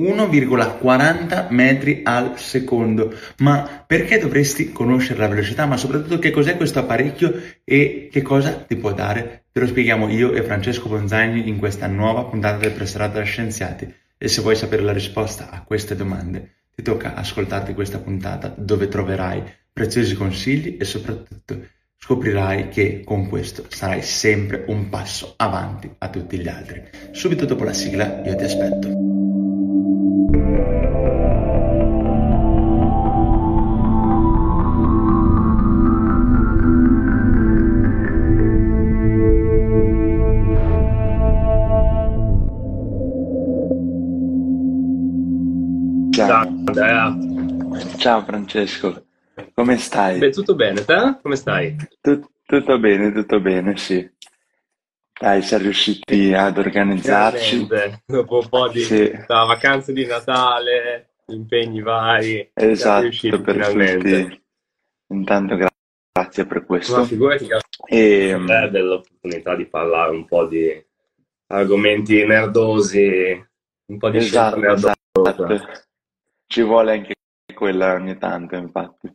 1,40 metri al secondo. Ma perché dovresti conoscere la velocità? Ma soprattutto che cos'è questo apparecchio e che cosa ti può dare? Te lo spieghiamo io e Francesco Bonzagni in questa nuova puntata del Presserato da Scienziati. E se vuoi sapere la risposta a queste domande, ti tocca ascoltarti questa puntata dove troverai preziosi consigli e soprattutto scoprirai che con questo sarai sempre un passo avanti a tutti gli altri. Subito dopo la sigla io ti aspetto. Ciao Francesco, come stai? Beh, tutto bene, te? Come stai? Tut- tutto bene, tutto bene, sì. Dai, siamo riusciti ad organizzarci. Finalmente, dopo un po' di Sì, da vacanze di Natale, impegni vari, esatto, riusciti per finalmente. tutti. Intanto gra- grazie per Ma questo. figurati che E, per te dell'opportunità di parlare un po' di argomenti nerdosi, un po' di esatto, nerdosa. esatto. Ci vuole anche quella ogni tanto, infatti.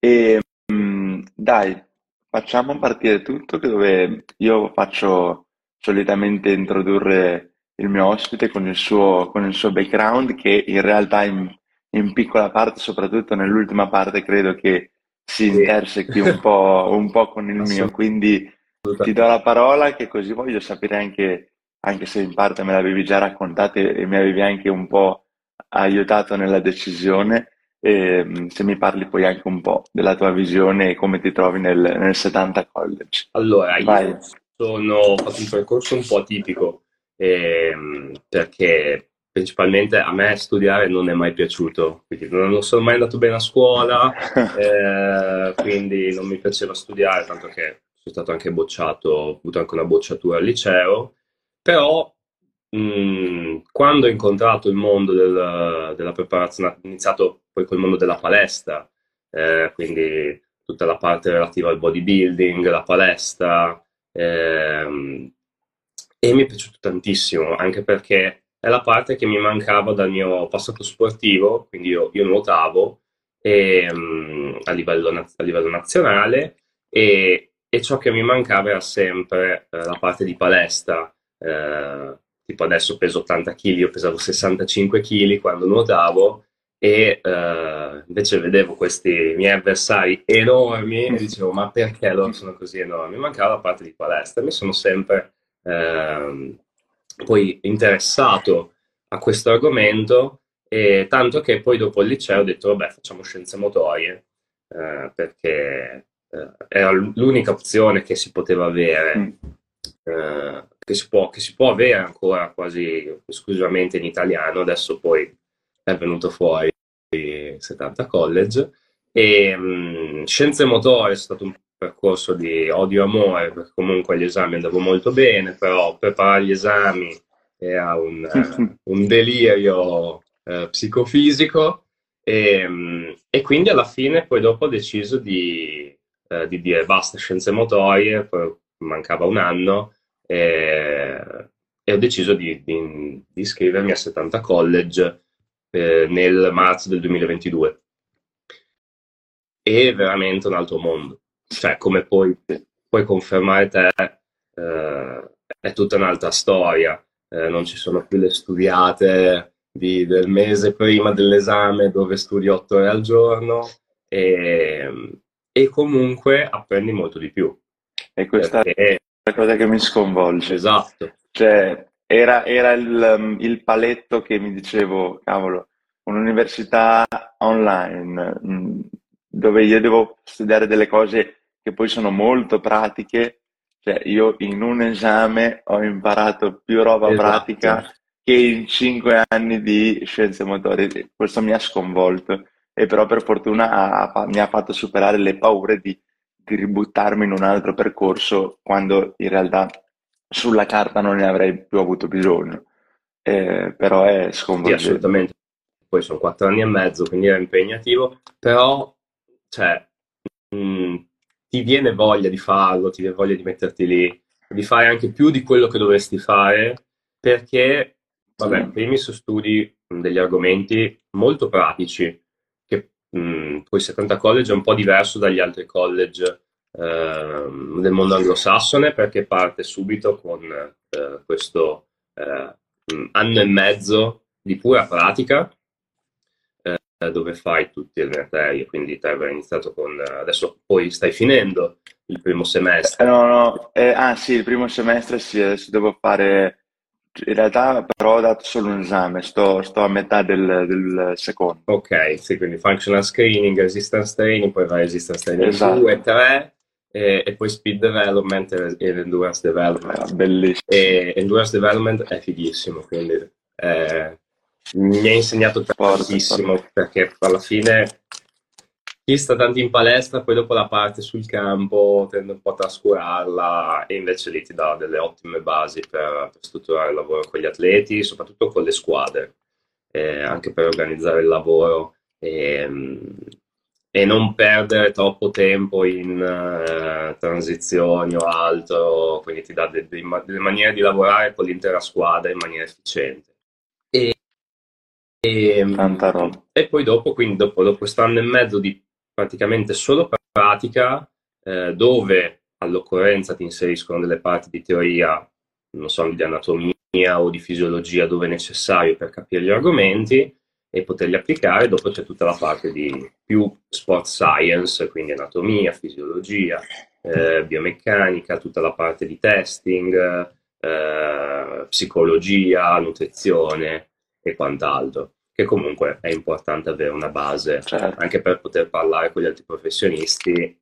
E mm, dai, facciamo partire tutto, dove io faccio solitamente introdurre il mio ospite con il suo, con il suo background, che in realtà in, in piccola parte, soprattutto nell'ultima parte, credo che si intersechi un po', un po' con il mio. Quindi ti do la parola, che così voglio sapere anche, anche se in parte me l'avevi già raccontato e, e mi avevi anche un po' aiutato nella decisione. E, mm, se mi parli poi anche un po' della tua visione e come ti trovi nel, nel 70 College. Allora, io Vai. sono, ho fatto un percorso un po' atipico ehm, perché principalmente a me studiare non è mai piaciuto, quindi non, non sono mai andato bene a scuola, eh, quindi non mi piaceva studiare, tanto che sono stato anche bocciato, ho avuto anche una bocciatura al liceo, però mh, quando ho incontrato il mondo del- della preparazione, ho iniziato poi col mondo della palestra, eh, quindi tutta la parte relativa al bodybuilding, la palestra, ehm, e mi è piaciuto tantissimo, anche perché è la parte che mi mancava dal mio passato sportivo, quindi io, io nuotavo e, mm, a livello, a livello nazionale e, e ciò che mi mancava era sempre eh, la parte di palestra. Eh, tipo adesso peso 80 kg, io pesavo 65 kg quando nuotavo e eh, invece vedevo questi miei avversari enormi e dicevo ma perché loro sono così enormi? Mi mancava la parte di palestra, mi sono sempre ehm, poi interessato a questo argomento e tanto che poi dopo il liceo ho detto vabbè facciamo scienze motorie eh, perché eh, era l'unica opzione che si poteva avere Mm. Che si può, che si può avere ancora quasi esclusivamente in italiano adesso poi è venuto fuori 70 College. E mh, scienze motorie è stato un percorso di odio-amore perché comunque gli esami andavo molto bene però preparare gli esami era un, un delirio eh, psicofisico. E, e quindi alla fine poi dopo ho deciso di, eh, di dire basta scienze motorie, poi mancava un anno e, e ho deciso di, di- di iscrivermi a 70 College eh, nel marzo del 2022. È veramente un altro mondo, cioè come poi puoi confermare te, eh, è tutta un'altra storia, Eh, non ci sono più le studiate di- del mese prima dell'esame dove studi otto ore al giorno. E, e comunque apprendi molto di più, E questa perché la cosa che mi sconvolge. esatto, Cioè, era, era il, um, il paletto che mi dicevo, cavolo, un'università online, mm, dove io devo studiare delle cose che poi sono molto pratiche. Cioè, io in un esame ho imparato più roba esatto. pratica che in cinque anni di scienze motorie. Questo mi ha sconvolto e però per fortuna ha- ha- mi ha fatto superare le paure di, di ributtarmi in un altro percorso quando in realtà sulla carta non ne avrei più avuto bisogno. Eh, però è Sì, sconvolgente. assolutamente. Poi sono quattro anni e mezzo, quindi era impegnativo, però cioè, mh, ti viene voglia di farlo, ti viene voglia di metterti lì, di fare anche più di quello che dovresti fare, perché vabbè, in primis studi degli argomenti molto pratici, mh, poi 70 College è un po' diverso dagli altri college eh, del mondo anglosassone perché parte subito con eh, questo eh, anno e mezzo di pura pratica eh, dove fai tutte le materie, quindi te avevi iniziato con... adesso poi stai finendo il primo semestre. Eh, no, no, eh, ah sì, il primo semestre sì, adesso devo fare... In realtà però ho dato solo un esame, sto, sto a metà del, del, secondo. Ok, sì, quindi functional screening, resistance training, poi vai resistance training esatto. 2 e 3 e, e, poi speed development e, endurance development. Ah, bellissimo. E endurance development è fighissimo, quindi eh, mi ha insegnato tantissimo forte, perché alla fine chi sta tanto in palestra poi dopo la parte sul campo tende un po' a trascurarla e invece lì ti dà delle ottime basi per, per strutturare il lavoro con gli atleti, soprattutto con le squadre, eh, anche per organizzare il lavoro e, e non perdere troppo tempo in uh, transizioni o altro, quindi ti dà de- de- delle maniere di lavorare con l'intera squadra in maniera efficiente. E, e, Tanta roba. E poi dopo, quindi dopo, dopo quest'anno e mezzo di praticamente solo pratica, eh, dove all'occorrenza ti inseriscono delle parti di teoria, non so, di anatomia o di fisiologia dove è necessario per capire gli argomenti e poterli applicare. Dopo c'è tutta la parte di più sport science, quindi anatomia, fisiologia, eh, biomeccanica, tutta la parte di testing, eh, psicologia, nutrizione e quant'altro che comunque è importante avere una base certo. anche per poter parlare con gli altri professionisti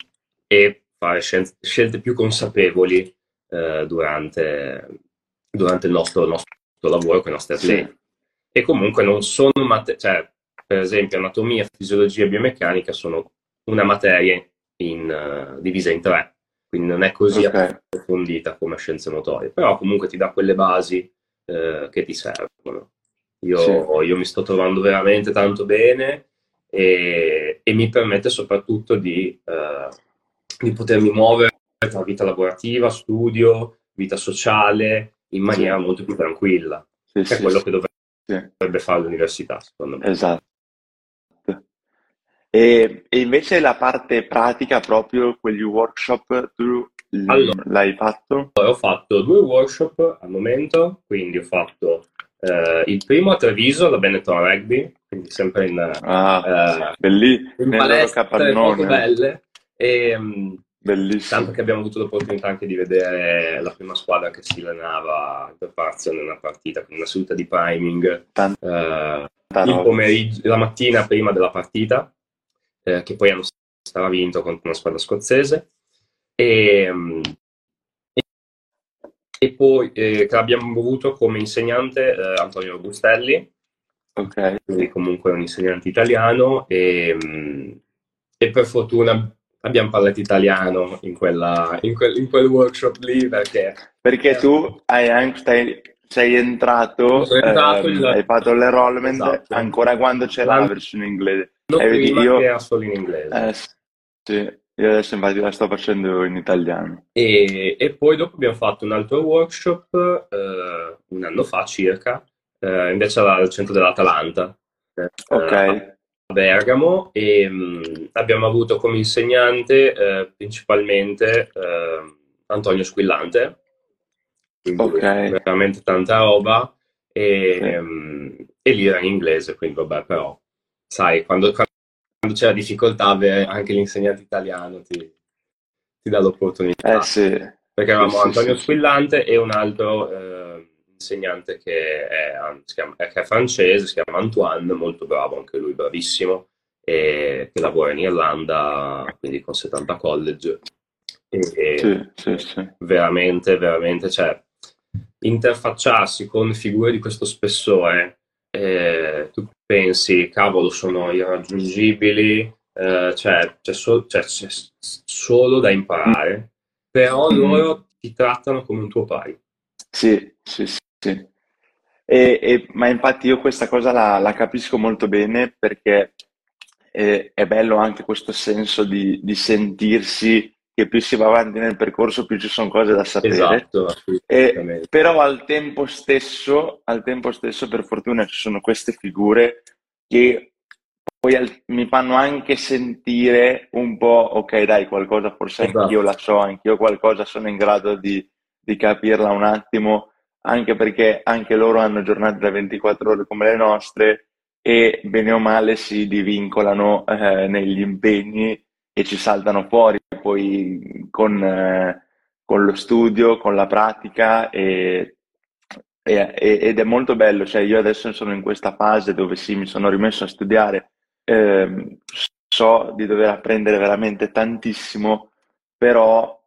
e fare scelte più consapevoli eh, durante, durante, il nostro, nostro, lavoro con i nostri atleti. Sì. E comunque non sono materie, cioè, per esempio anatomia, fisiologia e biomeccanica sono una materia in, uh, divisa in tre, quindi non è così okay. approfondita come scienze motorie, però comunque ti dà quelle basi uh, che ti servono. Io, sì. io, mi sto trovando veramente tanto bene e, e mi permette soprattutto di, uh, di, potermi muovere tra vita lavorativa, studio, vita sociale in maniera sì. molto più tranquilla, sì, che è quello che dovrebbe fare l'università, secondo me. Esatto. E, e, invece la parte pratica, proprio quegli workshop, tu allora, l'hai fatto? Ho fatto due workshop al momento, quindi ho fatto Uh, il primo a Treviso, la Benetton Rugby, quindi sempre in, ah, uh, belli, in palestre molto belle. E, um, Bellissimo. Tanto che abbiamo avuto l'opportunità anche di vedere la prima squadra che si allenava in preparazione una partita, quindi una seduta di priming il pomeriggio, la mattina prima della partita, eh, che poi hanno vinto contro una squadra scozzese. E, um, e poi eh, che abbiamo avuto come insegnante eh, Antonio Bustelli, okay. quindi comunque un insegnante italiano e, mm, e, per fortuna abbiamo parlato italiano in, quella, in, quel, in quel, workshop lì perché... Perché tu hai anche, stai, sei entrato, entrato ehm, il... hai fatto l'enrollment esatto. ancora quando c'era la versione inglese. Non prima io... era solo in inglese. Eh, sì. Io adesso infatti la sto facendo in italiano. E, e poi dopo abbiamo fatto un altro workshop eh, un anno fa circa, eh, invece al centro dell'Atalanta, eh, Ok. a Bergamo, e mh, mm, abbiamo avuto come insegnante eh, principalmente eh, Antonio Squillante, quindi Ok. veramente tanta roba, e, Sì. mh, e lì era in inglese, quindi vabbè, però sai, quando, quando c'è la difficoltà, avere anche l'insegnante italiano ti, ti dà l'opportunità. Eh sì. Perché avevamo sì, Antonio sì, Squillante e un altro eh, insegnante che è, chiama, che è, francese, si chiama Antoine, molto bravo, anche lui bravissimo, e che lavora in Irlanda, quindi con 70 college. E, sì, sì, Veramente, veramente, cioè, interfacciarsi con figure di questo spessore eh, tu pensi, cavolo, sono irraggiungibili, eh, cioè c'è, so- cioè, c'è, solo da imparare, però mm. loro ti trattano come un tuo pari. Sì, sì, sì. E, e, ma infatti io questa cosa la, la capisco molto bene perché è, è, bello anche questo senso di, di sentirsi che più si va avanti nel percorso più ci sono cose da sapere. Esatto, e, però al tempo stesso, al tempo stesso, per fortuna ci sono queste figure che poi al, mi fanno anche sentire un po', ok dai, qualcosa forse esatto. anch'io la so, anch'io qualcosa sono in grado di, di capirla un attimo, anche perché anche loro hanno giornate da 24 ore come le nostre e bene o male si divincolano eh, negli impegni e ci saltano fuori poi con, eh, con lo studio, con la pratica e, e, ed è molto bello, cioè io adesso sono in questa fase dove sì, mi sono rimesso a studiare, eh, so di dover apprendere veramente tantissimo, però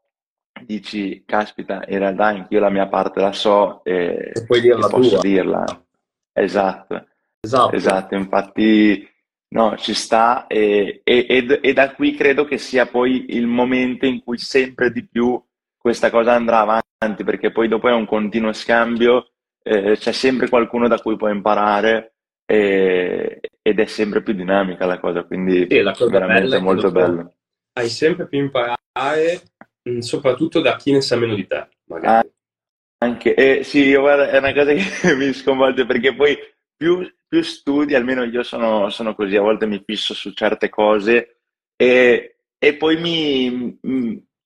dici, caspita, in realtà anch'io la mia parte la so e, e puoi dirla e posso tua. dirla. Esatto, esatto, esatto, infatti No, ci sta e, e, e, e da qui credo che sia poi il momento in cui sempre di più questa cosa andrà avanti, perché poi dopo è un continuo scambio, eh, c'è sempre qualcuno da cui puoi imparare ed è sempre più dinamica la cosa, quindi sì, la cosa veramente è molto bello. Hai sempre più imparare, mm, soprattutto da chi ne sa meno di te, magari. Ah, anche, eh, sì, guarda, è una cosa che mi sconvolge perché poi più, più studi, almeno io sono, sono, così, a volte mi fisso su certe cose e, e poi mi,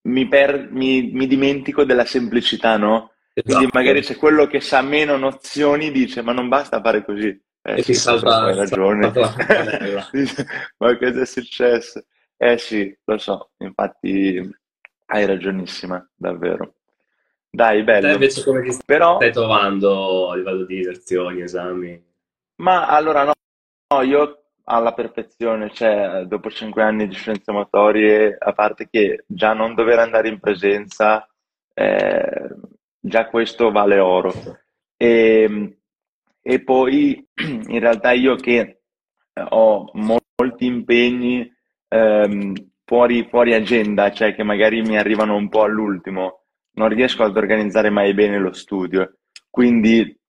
mi, per, mi, mi, dimentico della semplicità, no? Esatto. Quindi magari c'è quello che sa meno nozioni dice ma non basta fare così. Eh, e sì, ti salta, hai ragione. ma cosa è successo? Eh sì, lo so, infatti hai ragionissima, davvero. Dai, bello. Te invece come ti Però... stai trovando a livello di lezioni, esami? Ma allora no, no, io alla perfezione, cioè dopo cinque anni di scienze motorie, a parte che già non dover andare in presenza, eh, già questo vale oro. E, e poi in realtà io che ho molti impegni ehm, fuori, fuori agenda, cioè che magari mi arrivano un po' all'ultimo, non riesco ad organizzare mai bene lo studio. Quindi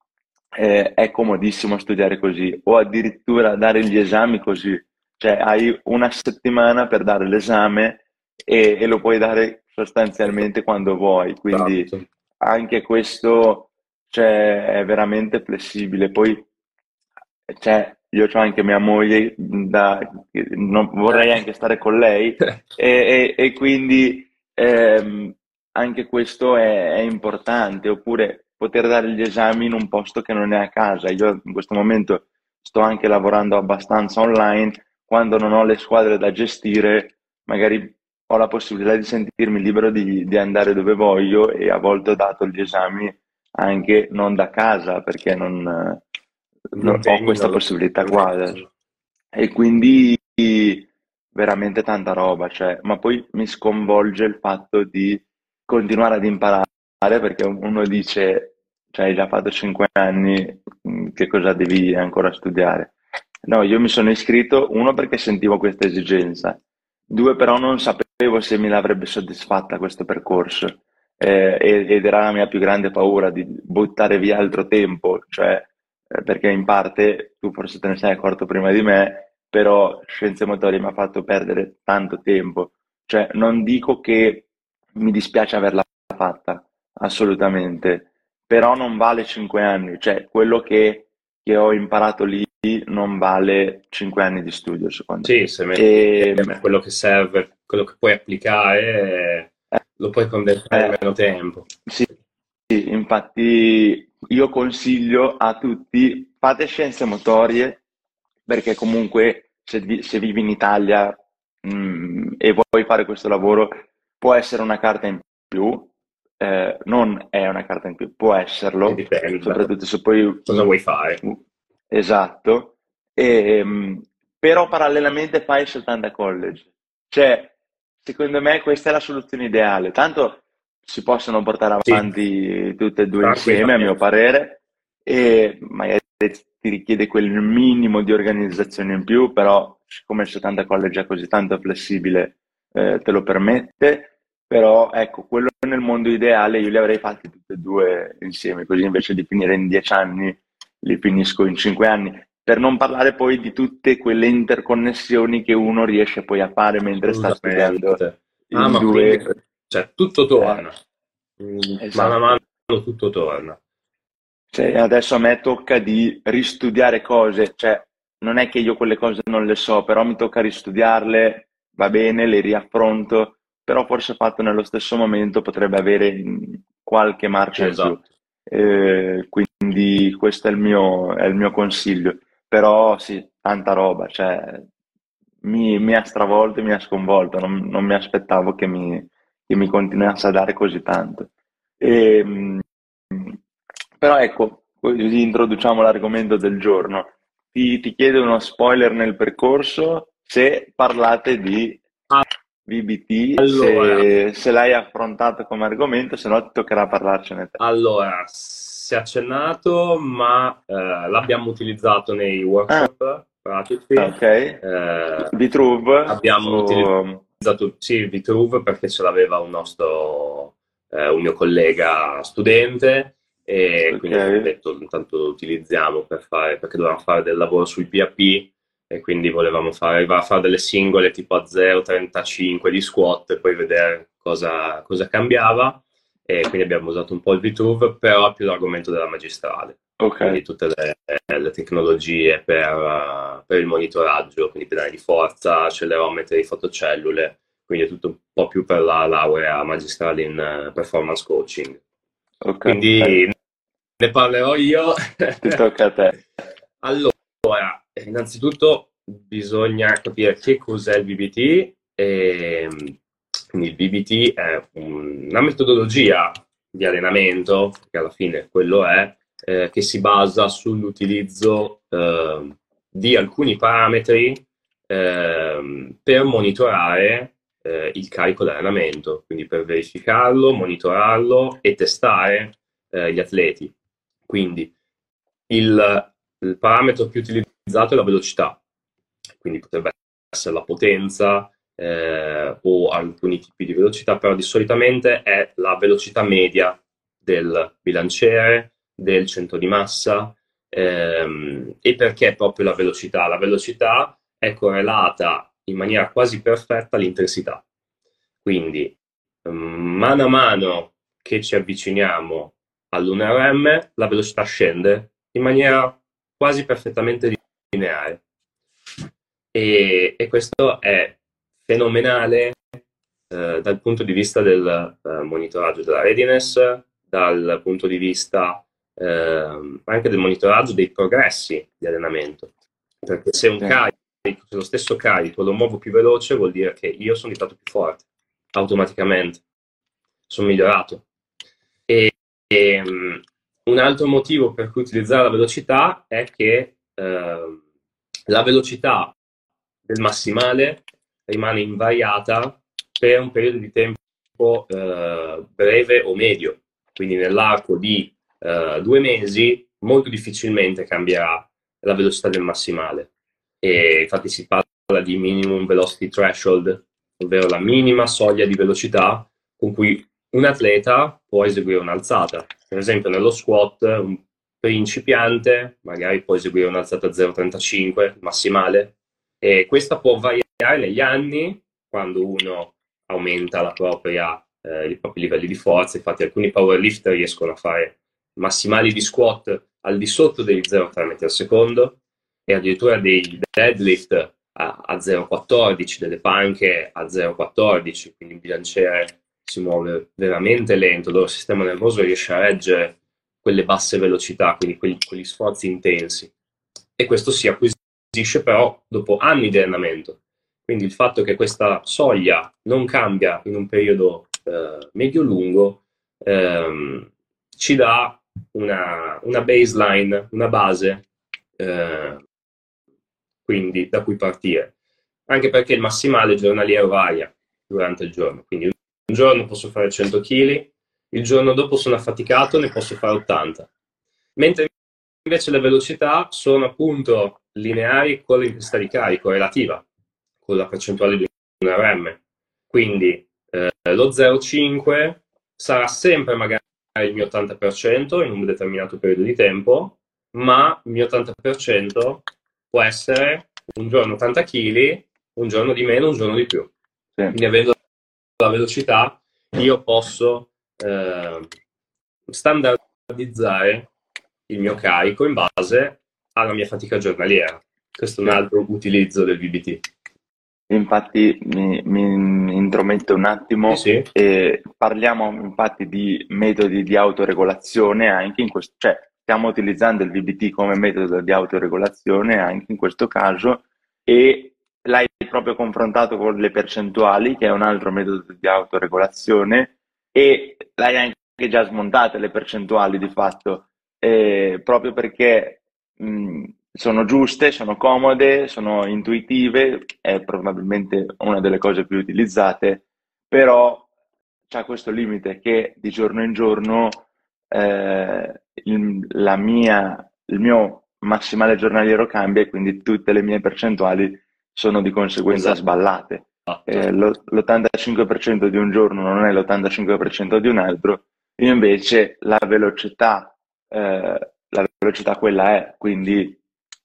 eh, è comodissimo studiare così o addirittura dare gli esami così, cioè hai una settimana per dare l'esame e, e lo puoi dare sostanzialmente quando vuoi, quindi esatto. anche questo cioè, è veramente flessibile. Poi cioè, io ho anche mia moglie, da, non, vorrei anche stare con lei e, e, e quindi ehm, anche questo è, è importante, oppure poter dare gli esami in un posto che non è a casa. Io in questo momento sto anche lavorando abbastanza online, quando non ho le squadre da gestire, magari ho la possibilità di sentirmi libero di, di andare dove voglio e a volte ho dato gli esami anche non da casa perché non, non ho questa possibilità qua adesso. E quindi veramente tanta roba, cioè, ma poi mi sconvolge il fatto di continuare ad imparare perché uno dice, cioè hai già fatto 5 anni, mm, che cosa devi ancora studiare? No, io mi sono iscritto, uno perché sentivo questa esigenza, due però non sapevo se mi l'avrebbe soddisfatta questo percorso. Eh, ed era la mia più grande paura di buttare via altro tempo, cioè eh, perché in parte, tu forse te ne sei accorto prima di me, però Scienze Motorie mi ha fatto perdere tanto tempo, cioè non dico che mi dispiace averla fatta, assolutamente, però non vale 5 anni, cioè quello che, che ho imparato lì non vale 5 anni di studio, secondo me. Sì, se e... quello che serve, quello che puoi applicare, eh, lo puoi condensare in eh, meno tempo. Sì, sì, infatti io consiglio a tutti, fate scienze motorie, perché comunque se, se vivi in Italia mh, mm, e vuoi fare questo lavoro, può essere una carta in più, eh, non è una carta in più, può esserlo, Dipende. soprattutto se poi... Cosa vuoi fare? Esatto, e, ehm, però parallelamente fai soltanto a college. Cioè, secondo me questa è la soluzione ideale. Tanto si possono portare avanti sì. tutte e due insieme, a mio parere, e magari ti richiede quel minimo di organizzazione in più, però siccome il 70 college è così tanto flessibile, eh, te lo permette. Però ecco, quello nel mondo ideale io li avrei fatti tutti e due insieme, così invece di finire in dieci anni li finisco in cinque anni. Per non parlare poi di tutte quelle interconnessioni che uno riesce poi a fare mentre sta studiando Ah, ma due... quindi, cioè, tutto torna. Mm, esatto. Mano a mano tutto torna. Cioè, adesso a me tocca di ristudiare cose, cioè non è che io quelle cose non le so, però mi tocca ristudiarle, va bene, le riaffronto, però forse fatto nello stesso momento potrebbe avere qualche marcia in più. Esatto. Eh, quindi questo è il mio, è il mio consiglio. Però sì, tanta roba, cioè mi, mi ha stravolto e mi ha sconvolto, non, non mi aspettavo che mi, che mi continuasse a dare così tanto. E, mm, però ecco, così introduciamo l'argomento del giorno. Ti, ti chiedo uno spoiler nel percorso se parlate di VBT, allora, se, se l'hai affrontato come argomento, se no ti toccherà parlarcene allora, si è accennato, ma eh, l'abbiamo utilizzato nei Ah, workshop pratici. ok. Eh, Vitruve abbiamo o... utilizzato sì, Vitruve perché ce l'aveva un nostro, eh, un mio collega studente e quindi abbiamo Ok, detto intanto lo utilizziamo per fare, perché dovevamo fare del lavoro sui PAP e quindi volevamo fare, arrivare a fare delle singole tipo a 0,35 di squat e poi vedere cosa, cosa cambiava e quindi abbiamo usato un po' il Vitruve, però più l'argomento della magistrale, quindi ok, tutte le, le tecnologie per, eh, per il monitoraggio, quindi pedali di forza, accelerometri, fotocellule, quindi è tutto un po' più per la laurea magistrale in eh, performance coaching. ok. Quindi ne parlerò io. Ti tocca a te. Allora, innanzitutto bisogna capire che cos'è il VBT. E, quindi il VBT è un- una metodologia di allenamento, che alla fine quello è, eh, che si basa sull'utilizzo eh, di alcuni parametri ehm, per monitorare eh, il carico di allenamento, quindi per verificarlo, monitorarlo e testare eh, gli atleti. Quindi il, il parametro più utilizzato è la velocità, quindi potrebbe essere la potenza eh, o alcuni tipi di velocità, però di solitamente è la velocità media del bilanciere, del centro di massa. ehm, e perché proprio la velocità? La velocità è correlata in maniera quasi perfetta all'intensità. Quindi, mm, mano a mano che ci avviciniamo all'1RM, la velocità scende in maniera quasi perfettamente lineare. E, e questo è fenomenale eh, dal punto di vista del eh, monitoraggio della readiness, dal punto di vista ehm, anche del monitoraggio dei progressi di allenamento. Perché se un carico, se lo stesso carico lo muovo più veloce, vuol dire che io sono diventato più forte automaticamente, sono migliorato. E, e, um, un altro motivo per cui utilizzare la velocità è che ehm, la velocità del massimale rimane invariata per un periodo di tempo eh, breve o medio. Quindi nell'arco di eh, due mesi molto difficilmente cambierà la velocità del massimale. E infatti si parla di minimum velocity threshold, ovvero la minima soglia di velocità con cui un atleta può eseguire un'alzata. Per esempio nello squat un principiante magari può eseguire un'alzata 0,35 massimale e questa può variare negli anni quando uno aumenta propria, eh, i propri livelli di forza. Infatti alcuni powerlifter riescono a fare massimali di squat al di sotto dei 0,3 metri al secondo e addirittura dei deadlift a, a 0,14, delle panche a 0,14, quindi il bilanciere si muove veramente lento, il loro sistema nervoso riesce a reggere quelle basse velocità, quindi quegli, quegli sforzi intensi. E questo si acquisisce però dopo anni di allenamento. Quindi il fatto che questa soglia non cambia in un periodo eh, medio-lungo ehm, ci dà una, una, baseline, una base eh, quindi da cui partire. Anche perché il massimale giornaliero varia durante il giorno. Quindi un giorno posso fare 100 kg, il giorno dopo sono affaticato, ne posso fare 80. Mentre invece le velocità sono appunto lineari con l'intensità di carico relativa, con la percentuale di un RM. Quindi eh, lo 0,5 sarà sempre magari il mio 80% in un determinato periodo di tempo, ma il mio 80% può essere un giorno 80 kg, un giorno di meno, un giorno di più. Sì. Quindi avendo la velocità, io posso eh, standardizzare il mio carico in base alla mia fatica giornaliera. Questo è un altro utilizzo del VBT. Infatti mi, mi intrometto un attimo Sì, sì. e parliamo infatti di metodi di autoregolazione anche in questo, cioè stiamo utilizzando il VBT come metodo di autoregolazione anche in questo caso e l'hai proprio confrontato con le percentuali che è un altro metodo di autoregolazione e l'hai anche già smontate le percentuali di fatto eh, proprio perché mh, sono giuste, sono comode, sono intuitive, è probabilmente una delle cose più utilizzate, però c'è questo limite che di giorno in giorno eh, il, la mia, il mio massimale giornaliero cambia e quindi tutte le mie percentuali sono di conseguenza Esatto. sballate. Eh, lo- l'85% di un giorno non è l'85% di un altro, io invece la velocità, eh, la velocità quella è, quindi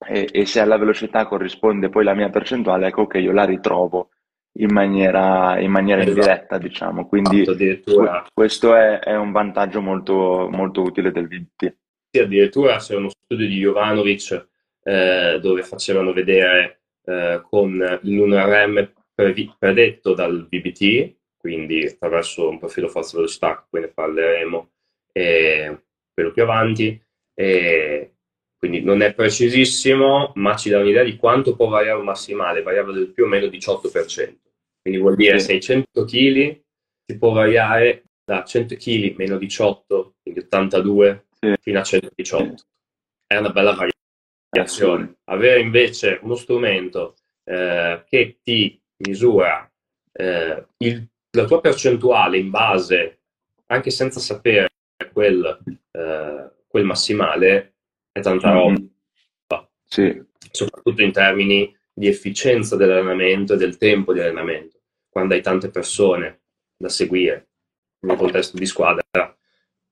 e, e se alla velocità corrisponde poi la mia percentuale, ecco che io la ritrovo in maniera, in maniera Esatto. indiretta, diciamo. Quindi Esatto, addirittura, questo è, è un vantaggio molto, molto utile del VBT. sì, addirittura c'è uno studio di Jovanovic eh, dove facevano vedere eh, con l'1RM previ- predetto dal VBT, quindi attraverso un profilo forza velocità, poi ne parleremo eh, quello più avanti, e quindi non è precisissimo, ma ci dà un'idea di quanto può variare un massimale, variava del più o meno 18%. Quindi vuol dire Sì. 600 kg si può variare da 100 kg meno 18, quindi 82, Sì. fino a 118. È una bella variazione. Avere invece uno strumento eh, che ti misura eh, il- la tua percentuale in base, anche senza sapere quel, eh, quel massimale, è tanta roba, Mhm. Sì, soprattutto in termini di efficienza dell'allenamento e del tempo di allenamento. Quando hai tante persone da seguire in un contesto di squadra,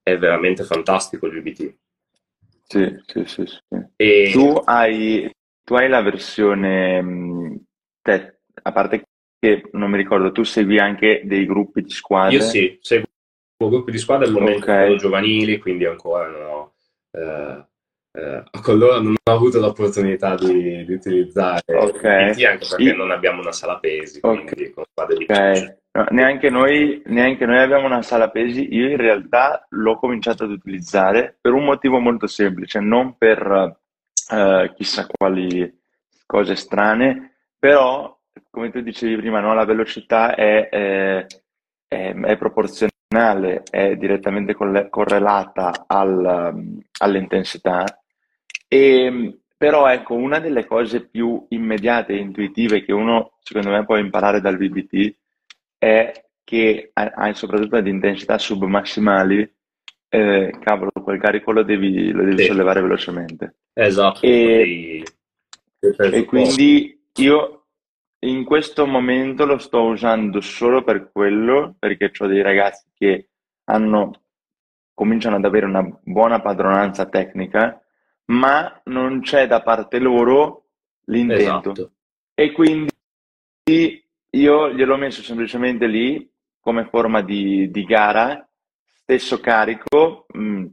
è veramente fantastico il VBT. sì, sì, sì, sì. E Tu hai, tu hai la versione, mh, te- a parte che non mi ricordo, tu segui anche dei gruppi di io squadre? sì, seguo gruppi di squadra al momento Ok. sono giovanili, quindi ancora non ho, eh, eh, con loro non ho avuto l'opportunità di, di utilizzare Ok. il VBT, anche perché Io- non abbiamo una sala pesi, Ok. quindi con squadre difficili. Ok, No, neanche noi, neanche noi abbiamo una sala pesi. Io in realtà l'ho cominciato ad utilizzare per un motivo molto semplice, non per eh, chissà quali cose strane, però come tu dicevi prima, no, la velocità è, è- è- è proporzionale, è direttamente correlata al- all'intensità. E, però ecco, una delle cose più immediate e intuitive che uno, secondo me, può imparare dal VBT è che soprattutto ad intensità submassimali, eh, cavolo, quel carico lo devi, lo devi Sì. sollevare velocemente. Esatto, E- E quindi io in questo momento lo sto usando solo per quello, perché ho dei ragazzi che hanno, cominciano ad avere una buona padronanza tecnica, ma non c'è da parte loro l'intento. Esatto. E quindi io gliel'ho messo semplicemente lì come forma di, di gara, stesso carico, mh,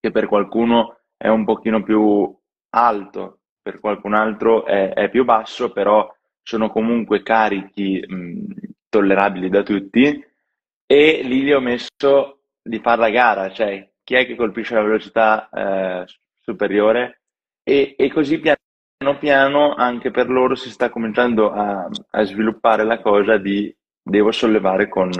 che per qualcuno è un pochino più alto, per qualcun altro è, è più basso, però sono comunque carichi mh, tollerabili da tutti. E lì gli ho messo di fare la gara, cioè chi è che colpisce la velocità eh, superiore e, e così piano piano anche per loro si sta cominciando a, a sviluppare la cosa di devo sollevare con,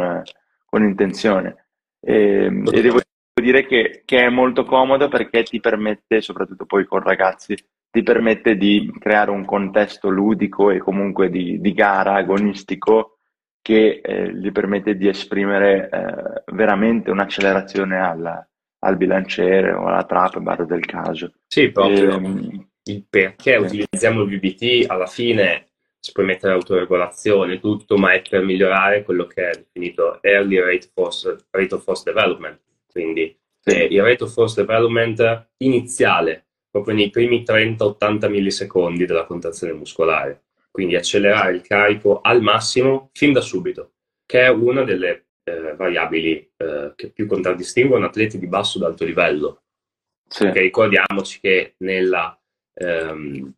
con intenzione. E, e devo dire che, che è molto comodo perché ti permette, soprattutto poi con ragazzi, ti permette di creare un contesto ludico e comunque di, di gara agonistico che eh, gli permette di esprimere eh, veramente un'accelerazione alla- al bilanciere o alla trap bar del caso. Sì, proprio Ehm, il perché sì. utilizziamo il VBT alla fine si può mettere autoregolazione e tutto, ma è per migliorare quello che è definito Early Rate, Force, rate of Force Development. Quindi Sì. eh, il Rate of Force Development iniziale, proprio nei primi 30-80 millisecondi della contrazione muscolare. Quindi accelerare il carico al massimo fin da subito. che è una delle eh, variabili eh, che più contraddistinguono atleti di basso ed alto livello. Sì. Perché ricordiamoci che nella, ehm,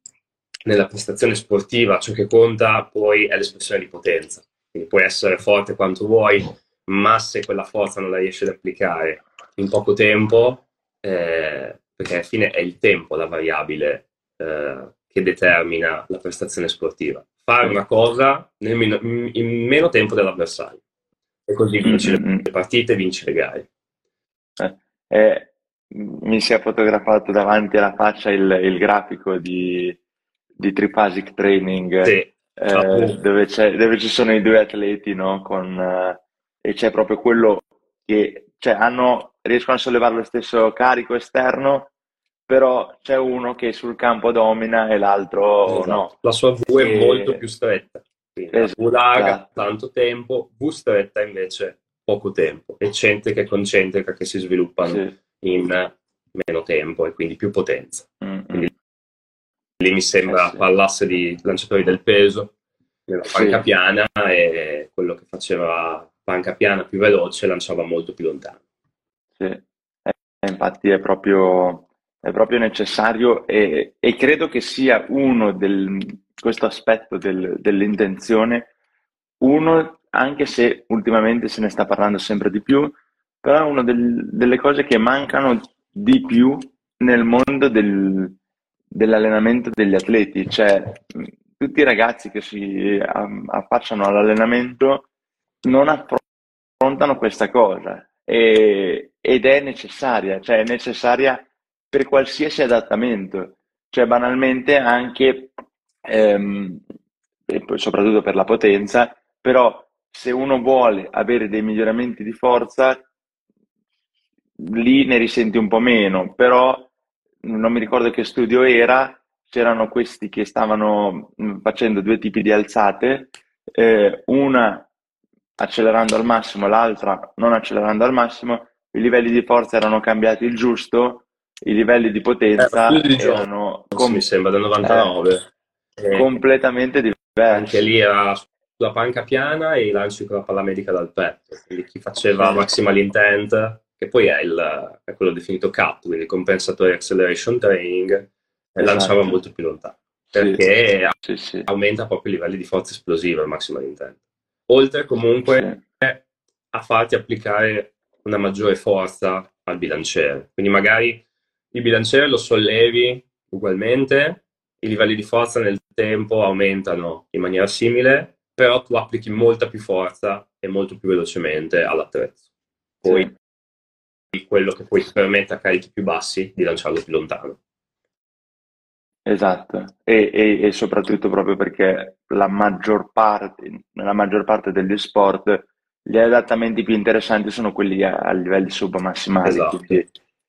nella prestazione sportiva ciò che conta poi è l'espressione di potenza. Quindi puoi essere forte quanto vuoi, ma se quella forza non la riesci ad applicare in poco tempo, eh, perché alla fine è il tempo la variabile eh, che determina la prestazione sportiva. Fare una cosa meno, in meno tempo dell'avversario e così vinci mm-hmm. le partite, vinci le gare. Eh, eh, mi si è fotografato davanti alla faccia il, il grafico di, di Tripasic Training sì. eh, dove, dove, ci sono i due atleti no? Con, eh, e c'è proprio quello che cioè, hanno, riescono a sollevare lo stesso carico esterno però c'è uno che sul campo domina e l'altro esatto. no. La sua V è e... molto più stretta. Quindi esatto. V larga, tanto tempo, V stretta invece poco tempo, eccentrica e concentrica che si sviluppano sì. in meno tempo e quindi più potenza. Quindi, lì mi sembra eh sì. parlasse di lanciatori del peso, nella panca sì. piana e quello che faceva panca piana più veloce lanciava molto più lontano. Eh, infatti è proprio è proprio necessario e, e credo che sia uno del, questo aspetto del, dell'intenzione, uno, anche se ultimamente se ne sta parlando sempre di più, però è una del, delle cose che mancano di più nel mondo del, dell'allenamento degli atleti, cioè tutti i ragazzi che si affacciano all'allenamento non affrontano questa cosa e, ed è necessaria, cioè è necessaria per qualsiasi adattamento, cioè banalmente anche, ehm, e soprattutto per la potenza, però se uno vuole avere dei miglioramenti di forza, lì ne risenti un po' meno, però non mi ricordo che studio era, c'erano questi che stavano mm, facendo due tipi di alzate, eh, una accelerando al massimo, l'altra non accelerando al massimo, i livelli di forza erano cambiati il giusto, i livelli di potenza eh, erano com- mi sembra del 99 eh, completamente diversi anche lì era sulla panca piana e i lanci con la palla medica dal petto quindi chi faceva sì. maximal intent che poi è, il, è quello definito CAP quindi compensatory acceleration training esatto. lanciava molto più lontano perché sì. Sì, aumenta proprio i livelli di forza esplosiva il maximal intent oltre comunque a farti applicare una maggiore forza al bilanciere quindi magari il bilanciere lo sollevi ugualmente, i livelli di forza nel tempo aumentano in maniera simile, però tu applichi molta più forza e molto più velocemente all'attrezzo. Poi sì. quello che poi ti permette a carichi più bassi di lanciarlo più lontano. Esatto, e, e, e, soprattutto proprio perché la maggior parte, nella maggior parte degli sport, gli adattamenti più interessanti sono quelli a, a livelli submassimali. Esatto. Quindi,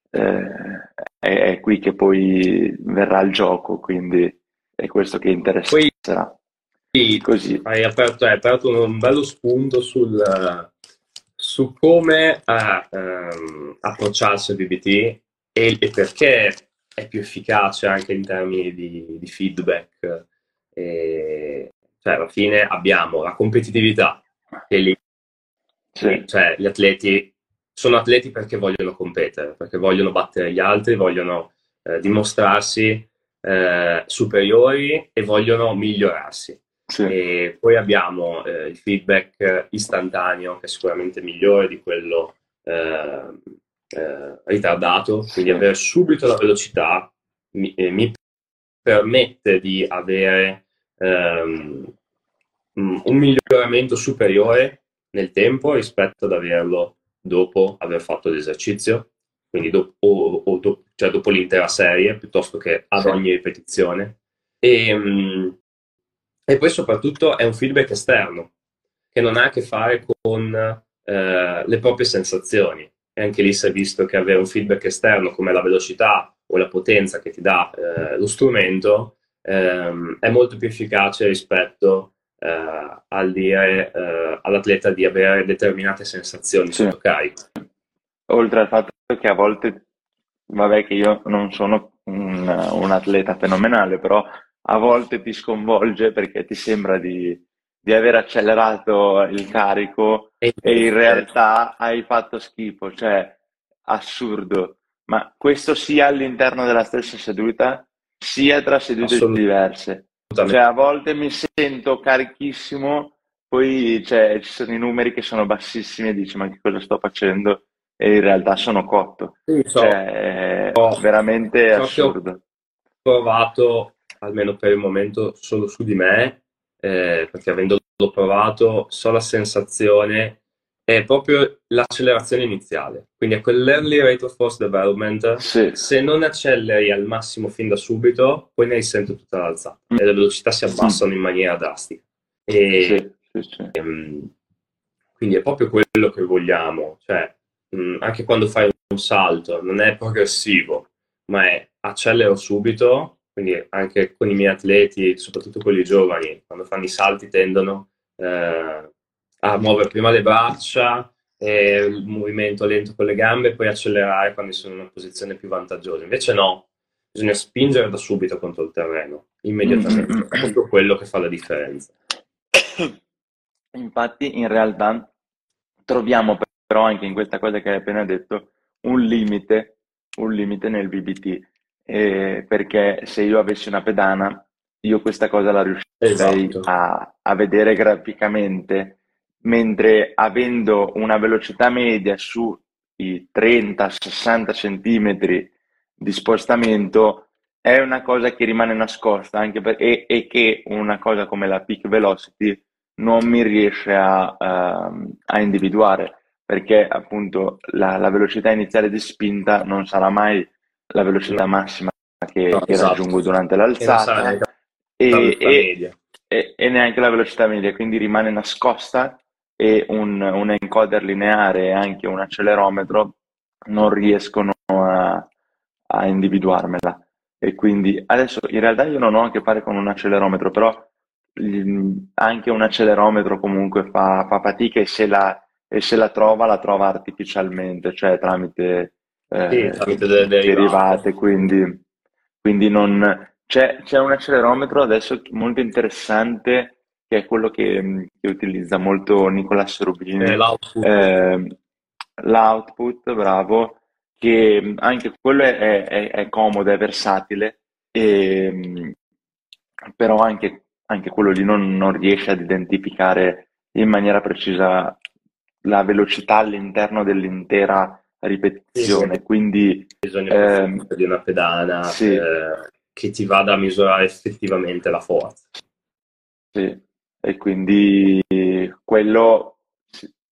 eh, è, è, qui che poi verrà il gioco, quindi è questo che interesserà. Poi, Così. Hai aperto, hai aperto un bello spunto sul, su come uh, um, approcciarsi al BBT e, e, perché è più efficace anche in termini di, di feedback. E, cioè, alla fine abbiamo la competitività che lì, sì. cioè, gli atleti sono atleti perché vogliono competere, perché vogliono battere gli altri, vogliono eh, dimostrarsi eh, superiori e vogliono migliorarsi. Sì. E poi abbiamo eh, il feedback istantaneo che è sicuramente migliore di quello eh, eh, ritardato, quindi sì. avere subito la velocità mi, eh, mi permette di avere um, un miglioramento superiore nel tempo rispetto ad averlo dopo aver fatto l'esercizio, quindi dopo, o, o do, cioè dopo l'intera serie piuttosto che ad ogni ripetizione. E, ehm, e, poi soprattutto è un feedback esterno che non ha a che fare con eh, le proprie sensazioni. E anche lì si è visto che avere un feedback esterno come la velocità o la potenza che ti dà eh, lo strumento ehm, è molto più efficace rispetto eh, al dire eh, all'atleta di avere determinate sensazioni sì. sotto carico. Oltre al fatto che a volte, vabbè che io non sono un, un atleta fenomenale, però a volte ti sconvolge perché ti sembra di, di aver accelerato il carico e in realtà hai fatto schifo, cioè assurdo. Ma questo sia all'interno della stessa seduta, sia tra sedute diverse. Cioè, a volte mi sento carichissimo, poi cioè, ci sono i numeri che sono bassissimi e dici ma che cosa sto facendo? E in realtà sono cotto. Sì, so. Cioè, è veramente so assurdo. Ho provato, almeno per il momento, solo su di me, eh, perché avendolo provato, so la sensazione è proprio l'accelerazione iniziale. Quindi a quell'early rate of force development, sì. se non acceleri al massimo fin da subito, poi ne risenti tutta l'alzata mm. e le velocità si abbassano mm. in maniera drastica. E, sì, sì, um, quindi è proprio quello che vogliamo, cioè um, anche quando fai un salto non è progressivo, ma è accelero subito, quindi anche con i miei atleti, soprattutto quelli giovani, quando fanno i salti tendono eh, a muovere prima le braccia, e il movimento lento con le gambe e poi accelerare quando sono in una posizione più vantaggiosa. Invece no, bisogna spingere da subito contro il terreno, immediatamente. Mm-hmm. È proprio quello che fa la differenza. Infatti, in realtà, troviamo però anche in questa cosa che hai appena detto un limite, un limite nel BBT. Eh, perché se io avessi una pedana, io questa cosa la riuscirei esatto. a, a vedere graficamente mentre avendo una velocità media sui 30-60 cm di spostamento è una cosa che rimane nascosta anche per, e, e, che una cosa come la peak velocity non mi riesce a, uh, a individuare perché appunto la, la, velocità iniziale di spinta non sarà mai la velocità massima che, no, che esatto. raggiungo durante l'alzata. e, e, e, neanche la velocità media, quindi rimane nascosta e un, un encoder lineare e anche un accelerometro non riescono a, a individuarmela. E quindi adesso in realtà io non ho a che fare con un accelerometro, però anche un accelerometro comunque fa, fa fatica e se, la, e se, la, trova, la trova artificialmente, cioè tramite, eh, sì, tramite delle derivate. Quindi, quindi non, c'è, c'è, un accelerometro adesso molto interessante che è quello che, che utilizza molto Nicolas Rubini. L'output. Eh, l'output, bravo, che anche quello è, è, è comodo, è versatile, e, però anche, anche, quello lì non, non, riesce ad identificare in maniera precisa la velocità all'interno dell'intera ripetizione. Sì, Quindi bisogna ehm, di una pedana sì. eh, che ti vada a misurare effettivamente la forza. Sì, e quindi quello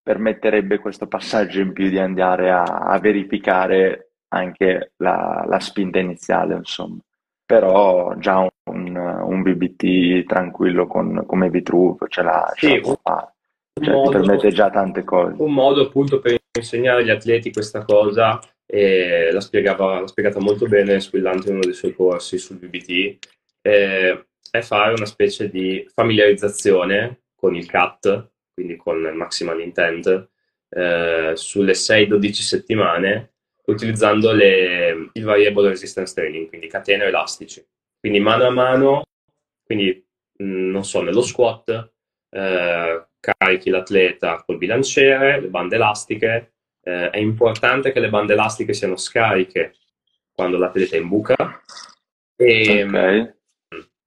permetterebbe questo passaggio in più di andare a, a verificare anche la, la, spinta iniziale, insomma. Però già un, un BBT tranquillo con, come Vitruve ce l'ha, sì, ce la. Cioè, modo, permette già tante cose. Un modo appunto per insegnare agli atleti questa cosa, e l'ha, spiegava, l'ha spiegata molto bene Squillante in uno dei suoi corsi sul BBT, eh, è fare una specie di familiarizzazione con il CAT, quindi con il Maximal Intent, eh, sulle 6-12 settimane, utilizzando le, il Variable Resistance Training, quindi catene elastici. Quindi mano a mano, quindi mh, non so, nello squat, eh, carichi l'atleta col bilanciere, le bande elastiche. Eh, è importante che le bande elastiche siano scariche quando l'atleta è in buca. E, okay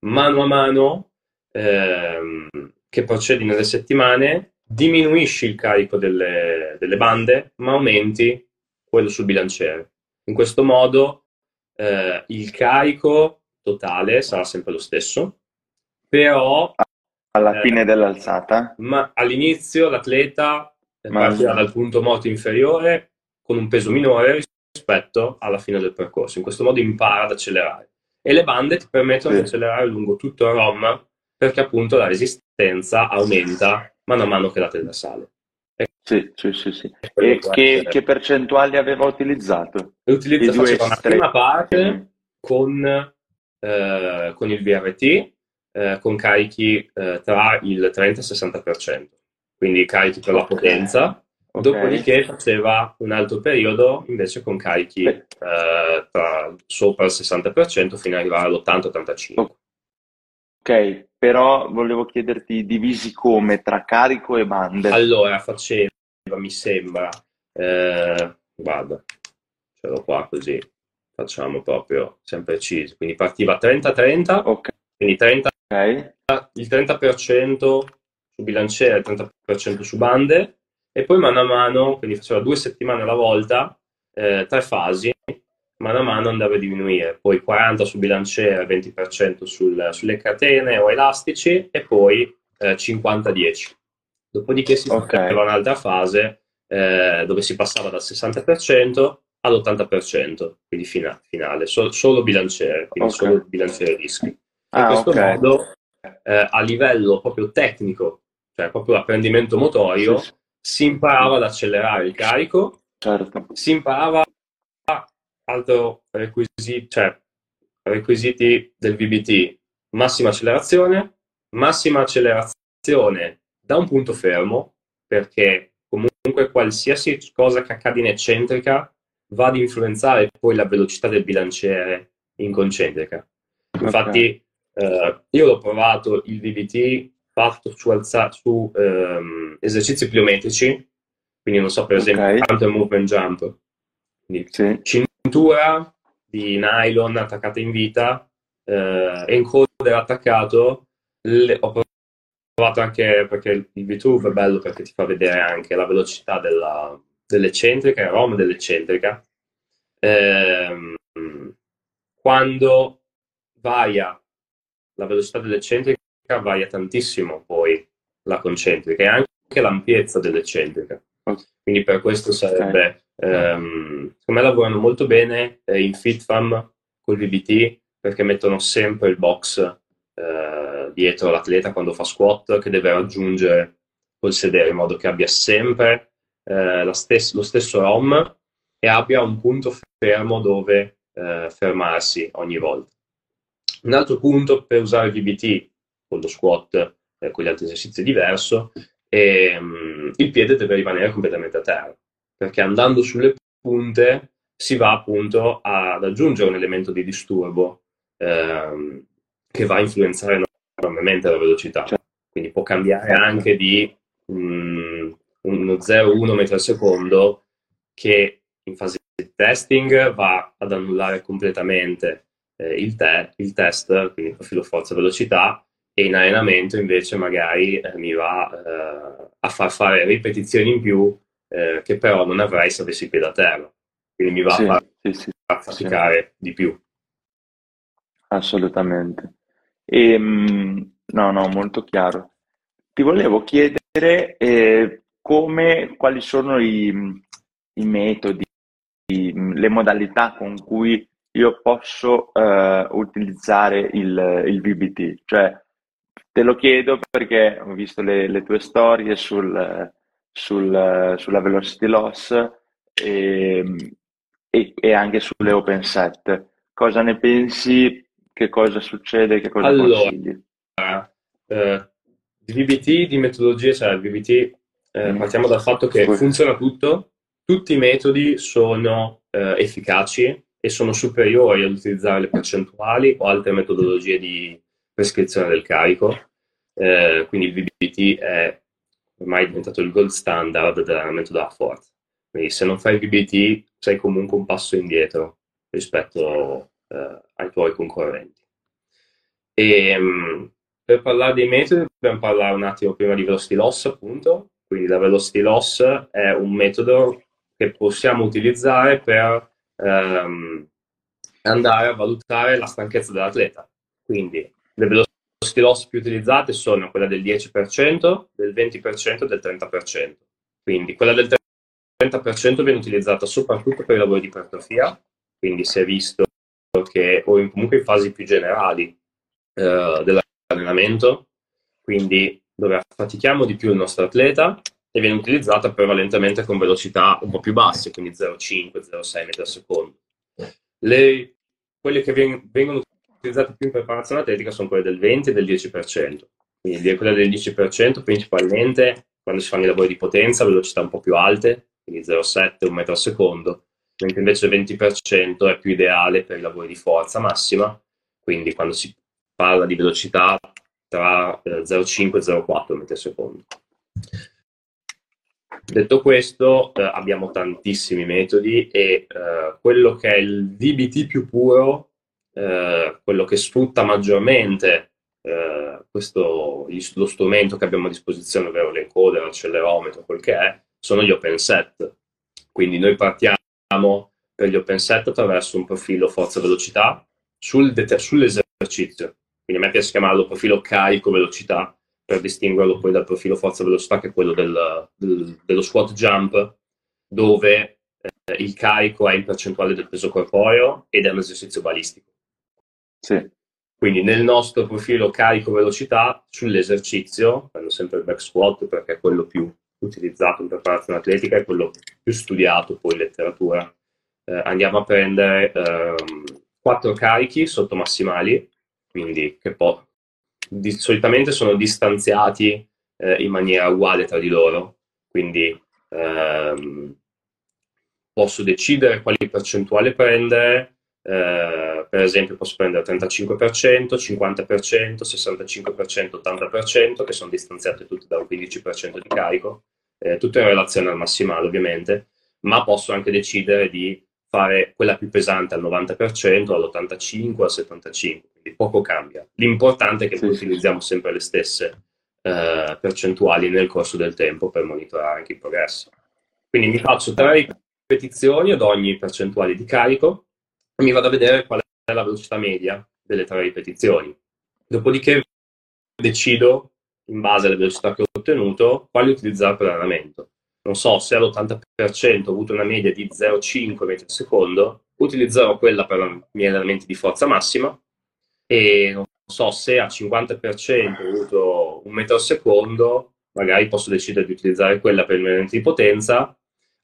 mano a mano ehm, che procedi nelle settimane, diminuisci il carico delle, delle, bande, ma aumenti quello sul bilanciere. In questo modo eh, il carico totale sarà sempre lo stesso, però alla eh, fine dell'alzata, ma all'inizio l'atleta partirà dal punto morto inferiore con un peso minore rispetto alla fine del percorso. In questo modo impara ad accelerare e le bande ti permettono sì. di accelerare lungo tutto il ROM perché appunto la resistenza aumenta mano a mano che la tenda sale. Sì, sì, sì, sì. E che, che, percentuali aveva utilizzato? Utilizza faceva una prima parte con, eh, con il VRT, eh, con carichi eh, tra il 30 e il 60%, quindi carichi per la potenza, Okay. Dopodiché faceva un altro periodo invece con carichi eh, tra, sopra il 60% fino ad arrivare all'80-85%. Ok, però volevo chiederti divisi come tra carico e bande. Allora, faceva, mi sembra, eh, guarda, ce l'ho qua così, facciamo proprio, siamo precisi. Quindi partiva 30-30, Ok, quindi 30, ok, il 30% su bilanciere, il 30% su bande, e poi mano a mano, quindi faceva due settimane alla volta, eh, tre fasi, mano a mano andava a diminuire, poi 40 su bilanciere, 20% sul- sulle catene o elastici e poi eh, 50-10. Dopodiché si Ok. faceva un'altra fase eh, dove si passava dal 60% all'80%, quindi fina- finale, sol- solo bilanciere, quindi Ok. solo bilanciere rischi. In Ah, questo ok. modo, eh, a livello proprio tecnico, cioè proprio apprendimento motorio, Sì, sì, si imparava ad accelerare il carico, certo. si imparava altro requisiti, cioè requisiti del VBT, massima accelerazione, massima accelerazione da un punto fermo, perché comunque qualsiasi cosa che accade in eccentrica va ad influenzare poi la velocità del bilanciere in concentrica. Infatti, eh, io l'ho provato il VBT fatto su, alza- su ehm, esercizi pliometrici, quindi non so, per esempio, Ok. counter movement jump, quindi Sì, cintura di nylon attaccata in vita, eh, encoder attaccato. Le- ho provato anche perché il V-Tube è bello perché ti fa vedere anche la velocità della- dell'eccentrica, il ROM dell'eccentrica. Ehm, quando varia la velocità dell'eccentrica, varia tantissimo poi la concentrica e anche l'ampiezza dell'eccentrica. Quindi per questo sarebbe, ehm, secondo me lavorano molto bene eh, in FitFam col VBT perché mettono sempre il box eh, dietro l'atleta quando fa squat che deve raggiungere col sedere in modo che abbia sempre eh, la stes- lo stesso ROM e abbia un punto fermo dove eh, fermarsi ogni volta. Un altro punto per usare il VBT con lo squat e con gli altri esercizi è diverso, e, mm, il piede deve rimanere completamente a terra, perché andando sulle punte si va appunto ad aggiungere un elemento di disturbo ehm, che va a influenzare enormemente la velocità. Certo. Quindi può cambiare anche di mm, uno 0,1 metro al secondo che in fase di testing va ad annullare completamente eh, il, te- il test, quindi il profilo forza-velocità, e in allenamento invece magari eh, mi va eh, a far fare ripetizioni in più eh, che però non avrei se avessi i piedi a terra. Quindi mi va sì, a far sì, sì, faticare di più. assolutamente. E, mm, no, no, molto chiaro. Ti volevo chiedere eh, come, quali sono i, i metodi, i- le modalità con cui io posso eh, utilizzare il, il VBT. Cioè, te lo chiedo perché ho visto le, le tue storie sul, sul- sulla velocity loss e, e- e anche sulle open set. Cosa ne pensi? Che cosa succede? Che cosa Allora, consigli? eh, di VBT, di metodologie, cioè il VBT, eh, Mm. partiamo dal fatto che funziona tutto, tutti i metodi sono eh, efficaci e sono superiori ad utilizzare le percentuali o altre metodologie di prescrizione del carico. Eh, quindi il VBT è ormai diventato il gold standard dell'allenamento della forza. Quindi se non fai il VBT sei comunque un passo indietro rispetto eh, ai tuoi concorrenti. E, mh, per parlare dei metodi dobbiamo parlare un attimo prima di velocity loss, appunto. Quindi la velocity loss è un metodo che possiamo utilizzare per ehm, andare a valutare la stanchezza dell'atleta. Quindi le velocity loss più utilizzate sono quella del 10%, del 20% e del 30%. Quindi quella del 30% viene utilizzata soprattutto per i lavori di ipertrofia, quindi si è visto che, o in- comunque in fasi più generali eh, dell'allenamento, quindi dove affatichiamo di più il nostro atleta e viene utilizzata prevalentemente con velocità un po' più basse, quindi 0,5, 0,6 metri al secondo. Le- quelle che veng- vengono utilizzate più in preparazione atletica sono quelle del 20 e del 10%. Quindi quelle del 10% principalmente quando si fanno i lavori di potenza, velocità un po' più alte, quindi 0,7, 1 metro al secondo, mentre invece il 20% è più ideale per i lavori di forza massima, quindi quando si parla di velocità tra eh, 0,5 e 0,4 metri al secondo. Detto questo, eh, abbiamo tantissimi metodi e eh, quello che è il VBT più puro, eh, quello che sfrutta maggiormente eh, questo, lo strumento che abbiamo a disposizione, ovvero l'encoder, l'accelerometro, quel che è, sono gli open set. Quindi noi partiamo per gli open set attraverso un profilo forza-velocità sul det- sull'esercizio. Quindi a me piace chiamarlo profilo carico-velocità per distinguerlo poi dal profilo forza-velocità che è quello del, del, dello squat jump, dove eh, il carico è in percentuale del peso corporeo ed è un esercizio balistico. Sì. Quindi nel nostro profilo carico-velocità sull'esercizio, prendo sempre il back squat perché è quello più utilizzato in preparazione atletica, è quello più studiato poi in letteratura, eh, andiamo a prendere ehm, carichi sotto massimali, quindi che poi di, solitamente sono distanziati eh, in maniera uguale tra di loro, quindi ehm, posso decidere quali percentuali prendere, eh, per esempio posso prendere 35%, 50%, 65%, 80%, che sono distanziate tutte da un 15% di carico, eh, tutto in relazione al massimale ovviamente, ma posso anche decidere di fare quella più pesante al 90%, all'85%, al 75%, quindi poco cambia. L'importante è che sì. utilizziamo sempre le stesse eh, percentuali nel corso del tempo per monitorare anche i progressi. Quindi mi faccio tre ripetizioni ad ogni percentuale di carico mi vado a vedere qual è la velocità media delle tre ripetizioni. Dopodiché decido, in base alle velocità che ho ottenuto, quali utilizzare per l'allenamento non so, se all'80% ho avuto una media di 0,5 metri al secondo, utilizzerò quella per i miei allenamenti di forza massima e non so se a 50% ho avuto un metro al secondo, magari posso decidere di utilizzare quella per i miei allenamenti di potenza,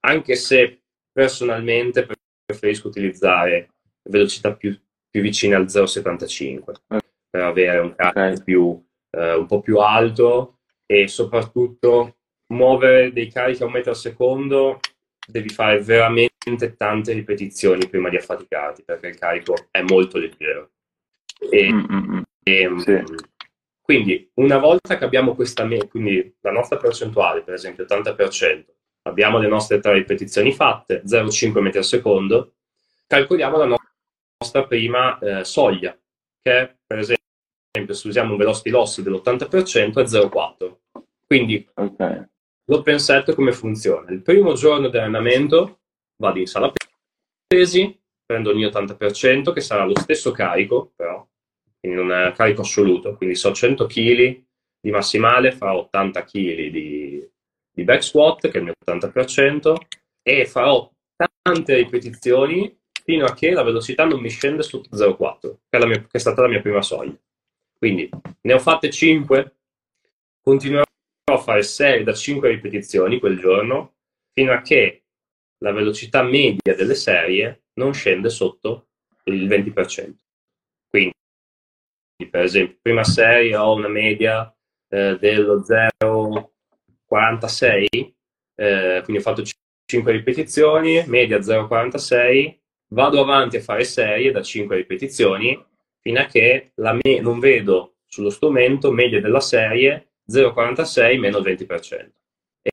anche se personalmente preferisco utilizzare velocità più, più vicine al 0,75 per avere un carico più, eh, un po' più alto e soprattutto muovere dei carichi a un metro al secondo devi fare veramente tante ripetizioni prima di affaticarti perché il carico è molto leggero. E, mm, mm, mm. e, sì. Quindi una volta che abbiamo questa, quindi la nostra percentuale, per esempio 80%, abbiamo le nostre tre ripetizioni fatte, 0,5 metri al secondo, calcoliamo la nostra prima eh, soglia, che per esempio se usiamo un velocity loss dell'80% è 0,4. Quindi okay. L'open set come funziona? Il primo giorno di allenamento vado in sala pesi, prendo il mio 80% che sarà lo stesso carico, però, quindi non è carico assoluto, quindi so 100 kg di massimale, farò 80 kg di, di back squat, che è il mio 80%, e farò tante ripetizioni fino a che la velocità non mi scende sotto 0,4, che, che è stata la mia prima soglia. Quindi ne ho fatte 5, continuerò a fare 6 da 5 ripetizioni quel giorno fino a che la velocità media delle serie non scende sotto il 20%. Quindi, per esempio, prima serie ho una media eh, dello 0,46, eh, quindi ho fatto 5 ripetizioni, media 0,46, vado avanti a fare serie da 5 ripetizioni fino a che me- non vedo sullo strumento media della serie 0,46 meno il 20%. E,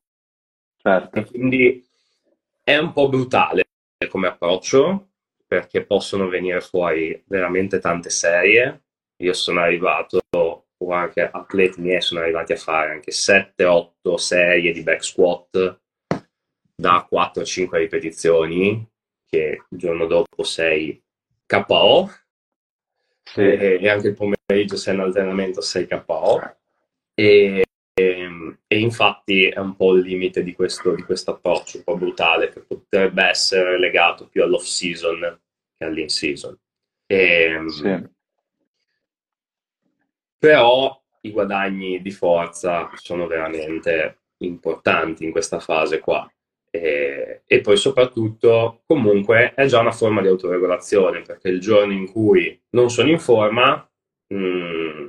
certo. quindi è un po' brutale come approccio perché possono venire fuori veramente tante serie. Io sono arrivato, o anche atleti miei sono arrivati a fare anche 7-8 serie di back squat da 4-5 ripetizioni, che il giorno dopo sei KO, sì. e, e, anche il pomeriggio sei in allenamento sei KO. E, e, infatti è un po' il limite di questo, di questo approccio un po' brutale che potrebbe essere legato più all'off season che all'in season. E, sì. Però i guadagni di forza sono veramente importanti in questa fase qua. E, e, poi soprattutto comunque è già una forma di autoregolazione perché il giorno in cui non sono in forma mh, mm,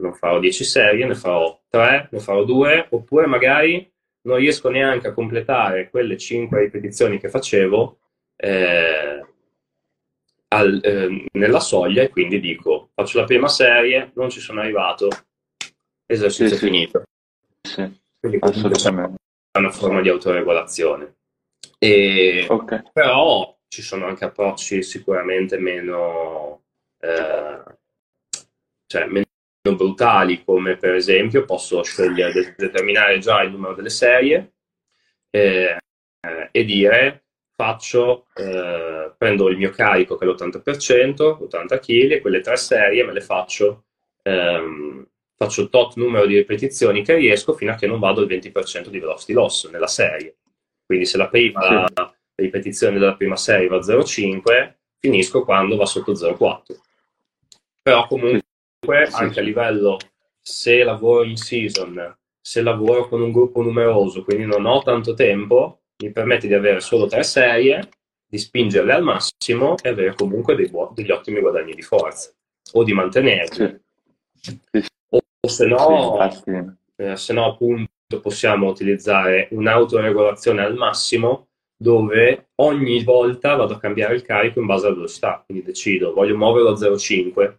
non farò 10 serie, ne farò 3, ne farò 2, oppure magari non riesco neanche a completare quelle 5 ripetizioni che facevo eh, al, eh, nella soglia e quindi dico faccio la prima serie, non ci sono arrivato, esercizio sì, finito. Sì, Quindi assolutamente. Una forma di autoregolazione. E, okay. Però ci sono anche approcci sicuramente meno, eh, cioè meno brutali, come per esempio posso scegliere di determinare già il numero delle serie eh, e dire faccio, eh, prendo il mio carico che è l'80%, 80 kg, e quelle tre serie me le faccio, ehm, faccio tot numero di ripetizioni che riesco fino a che non vado al 20% di velocity loss nella serie. Quindi se la prima sì. ripetizione della prima serie va a 0,5, finisco quando va sotto 0,4. Però comunque sì. anche a livello, se lavoro in season, se lavoro con un gruppo numeroso, quindi non ho tanto tempo, mi permette di avere solo tre serie, di spingerle al massimo e avere comunque bu- degli ottimi guadagni di forza o di mantenerli. Sì. Se no, sì, eh, se no appunto possiamo utilizzare un'autoregolazione al massimo dove ogni volta vado a cambiare il carico in base alla velocità, quindi decido voglio muoverlo a 0,5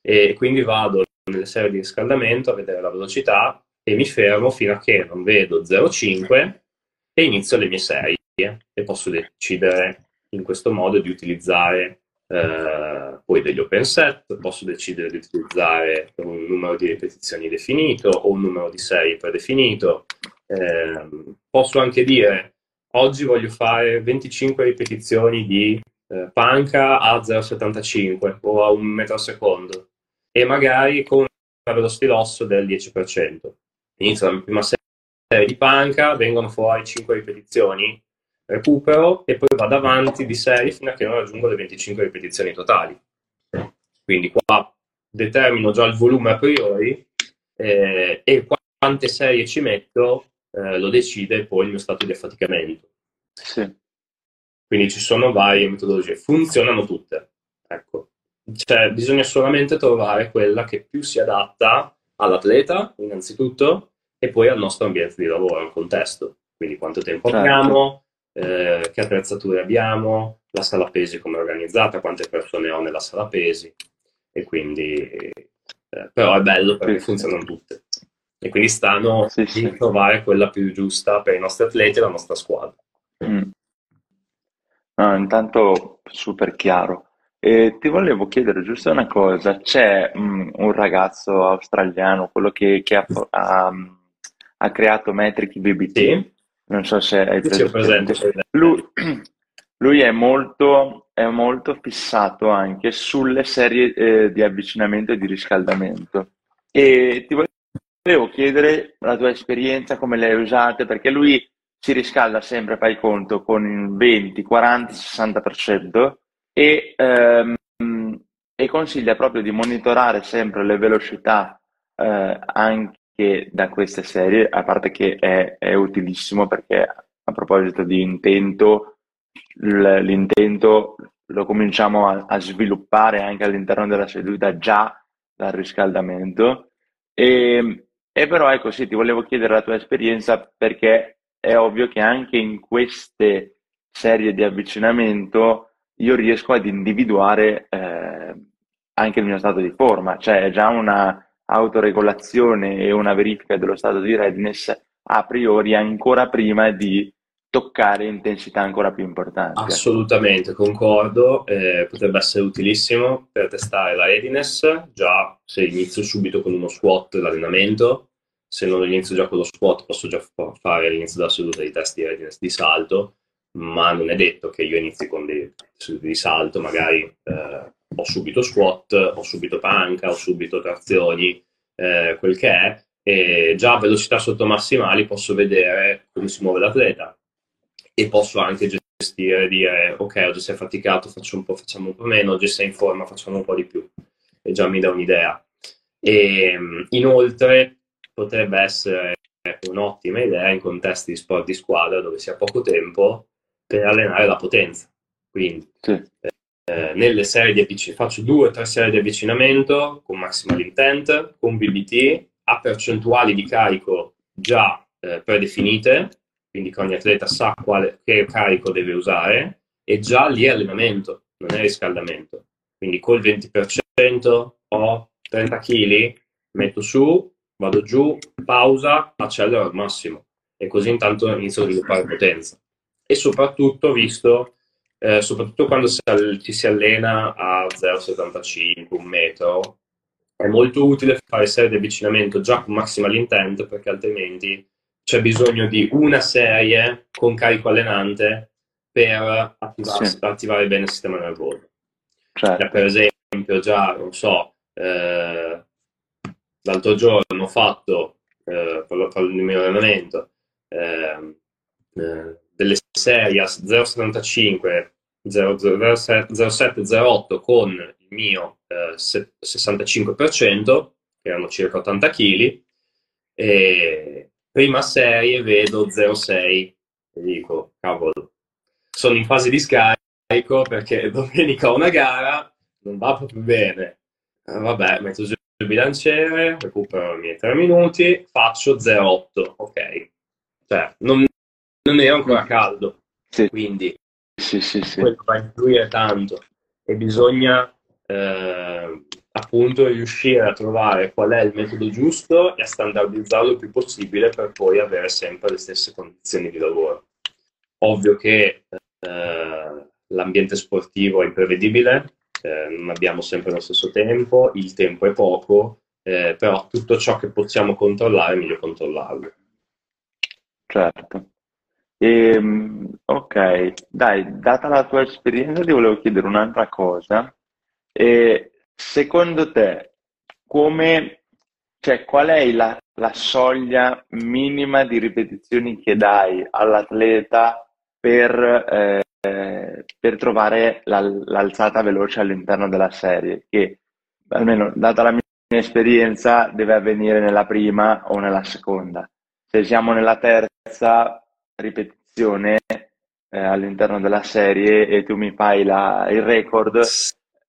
e quindi vado nelle serie di riscaldamento a vedere la velocità e mi fermo fino a che non vedo 0,5 e inizio le mie serie. E posso decidere in questo modo di utilizzare eh, poi degli open set, posso decidere di utilizzare un numero di ripetizioni definito o un numero di serie predefinito. Eh, posso anche dire oggi voglio fare 25 ripetizioni di eh, panca a 0,75 o a un metro al secondo e magari con una velocità loss del 10%. Inizio la prima serie di panca, vengono fuori 5 ripetizioni, recupero e poi vado avanti di serie fino a che non raggiungo le 25 ripetizioni totali. Quindi qua determino già il volume a priori eh, e quante serie ci metto eh, lo decide poi il mio stato di affaticamento. Sì. Quindi ci sono varie metodologie, funzionano tutte. Ecco. Cioè, bisogna solamente trovare quella che più si adatta all'atleta, innanzitutto, e poi al nostro ambiente di lavoro, al contesto. Quindi quanto tempo certo. abbiamo, eh, che attrezzature abbiamo, la sala pesi come è organizzata, quante persone ho nella sala pesi. E quindi, eh, però è bello perché funzionano tutte. E quindi stanno sì, sì. trovare quella più giusta per i nostri atleti e la nostra squadra. Mm. No, intanto super chiaro. E ti volevo chiedere giusto una cosa, c'è mm, un ragazzo australiano, quello che, che ha, ha, ha creato Metric VBT, sì. Non so se hai presente. presente, presente. Lui, lui è, molto, è molto fissato anche sulle serie eh, di avvicinamento e di riscaldamento. E ti volevo chiedere la tua esperienza, come le hai usate, perché lui si riscalda sempre, fai conto, con il 20, 40, 60% e, ehm, e consiglia proprio di monitorare sempre le velocità eh, anche che da queste serie, a parte che è, è utilissimo perché a proposito di intento, l'intento lo cominciamo a, a, sviluppare anche all'interno della seduta già dal riscaldamento. E, e però ecco sì, ti volevo chiedere la tua esperienza perché è ovvio che anche in queste serie di avvicinamento io riesco ad individuare eh, anche il mio stato di forma, cioè è già una, autoregolazione e una verifica dello stato di readiness a priori ancora prima di toccare intensità ancora più importanti. Assolutamente, concordo, eh, potrebbe essere utilissimo per testare la readiness, già se inizio subito con uno squat l'allenamento, se non inizio già con lo squat posso già fare all'inizio della seduta di test di readiness di salto, ma non è detto che io inizi con dei sedute di salto, magari eh, ho subito squat, ho subito panca, ho subito trazioni, eh, quel che è, e già a velocità sotto massimali posso vedere come si muove l'atleta e posso anche gestire, dire ok, oggi sei faticato, faccio un po', facciamo un po' meno, oggi sei in forma, facciamo un po' di più e già mi dà un'idea. E, inoltre potrebbe essere un'ottima idea in contesti di sport di squadra dove si ha poco tempo per allenare la potenza. Quindi sì. Eh, nelle serie di avvicinamento, faccio due o tre serie di avvicinamento con maximal intent, con BBT, a percentuali di carico già eh, predefinite, quindi che ogni atleta sa quale, che carico deve usare, e già lì è allenamento, non è riscaldamento. Quindi col 20% ho 30 kg, metto su, vado giù, pausa, accelero al massimo e così intanto inizio a sviluppare potenza. E soprattutto visto, eh, soprattutto quando si, ci si allena a 0,75, un metro, è molto utile fare serie di avvicinamento già con maximal intent perché altrimenti c'è bisogno di una serie con carico allenante per sì. attivare bene il sistema nervoso. Certo. Cioè, per esempio, già, non so, eh, l'altro giorno ho fatto, eh, per, il mio allenamento, eh, eh delle serie 0,75, 0,708 con il mio eh, 65%, che erano circa 80 kg, e prima serie vedo 0,6 e dico, cavolo, sono in fase di scarico perché domenica ho una gara, non va proprio bene. Eh, vabbè, metto giù il bilanciere, recupero i miei 3 minuti, faccio 0,8, ok. Cioè, non, non era ancora caldo, sì. quindi sì, sì, sì. quello va a influire tanto e bisogna eh, appunto riuscire a trovare qual è il metodo giusto e a standardizzarlo il più possibile per poi avere sempre le stesse condizioni di lavoro. Ovvio che eh, l'ambiente sportivo è imprevedibile, eh, non abbiamo sempre lo stesso tempo, il tempo è poco, eh, però tutto ciò che possiamo controllare è meglio controllarlo. Certo. Ehm, ok, dai, data la tua esperienza ti volevo chiedere un'altra cosa. E secondo te, come, cioè, qual è la, la soglia minima di ripetizioni che dai all'atleta per, eh, per trovare la, l'alzata veloce all'interno della serie? Che almeno data la mia esperienza deve avvenire nella prima o nella seconda. Se siamo nella terza, ripetizione eh, all'interno della serie e tu mi fai la, il record.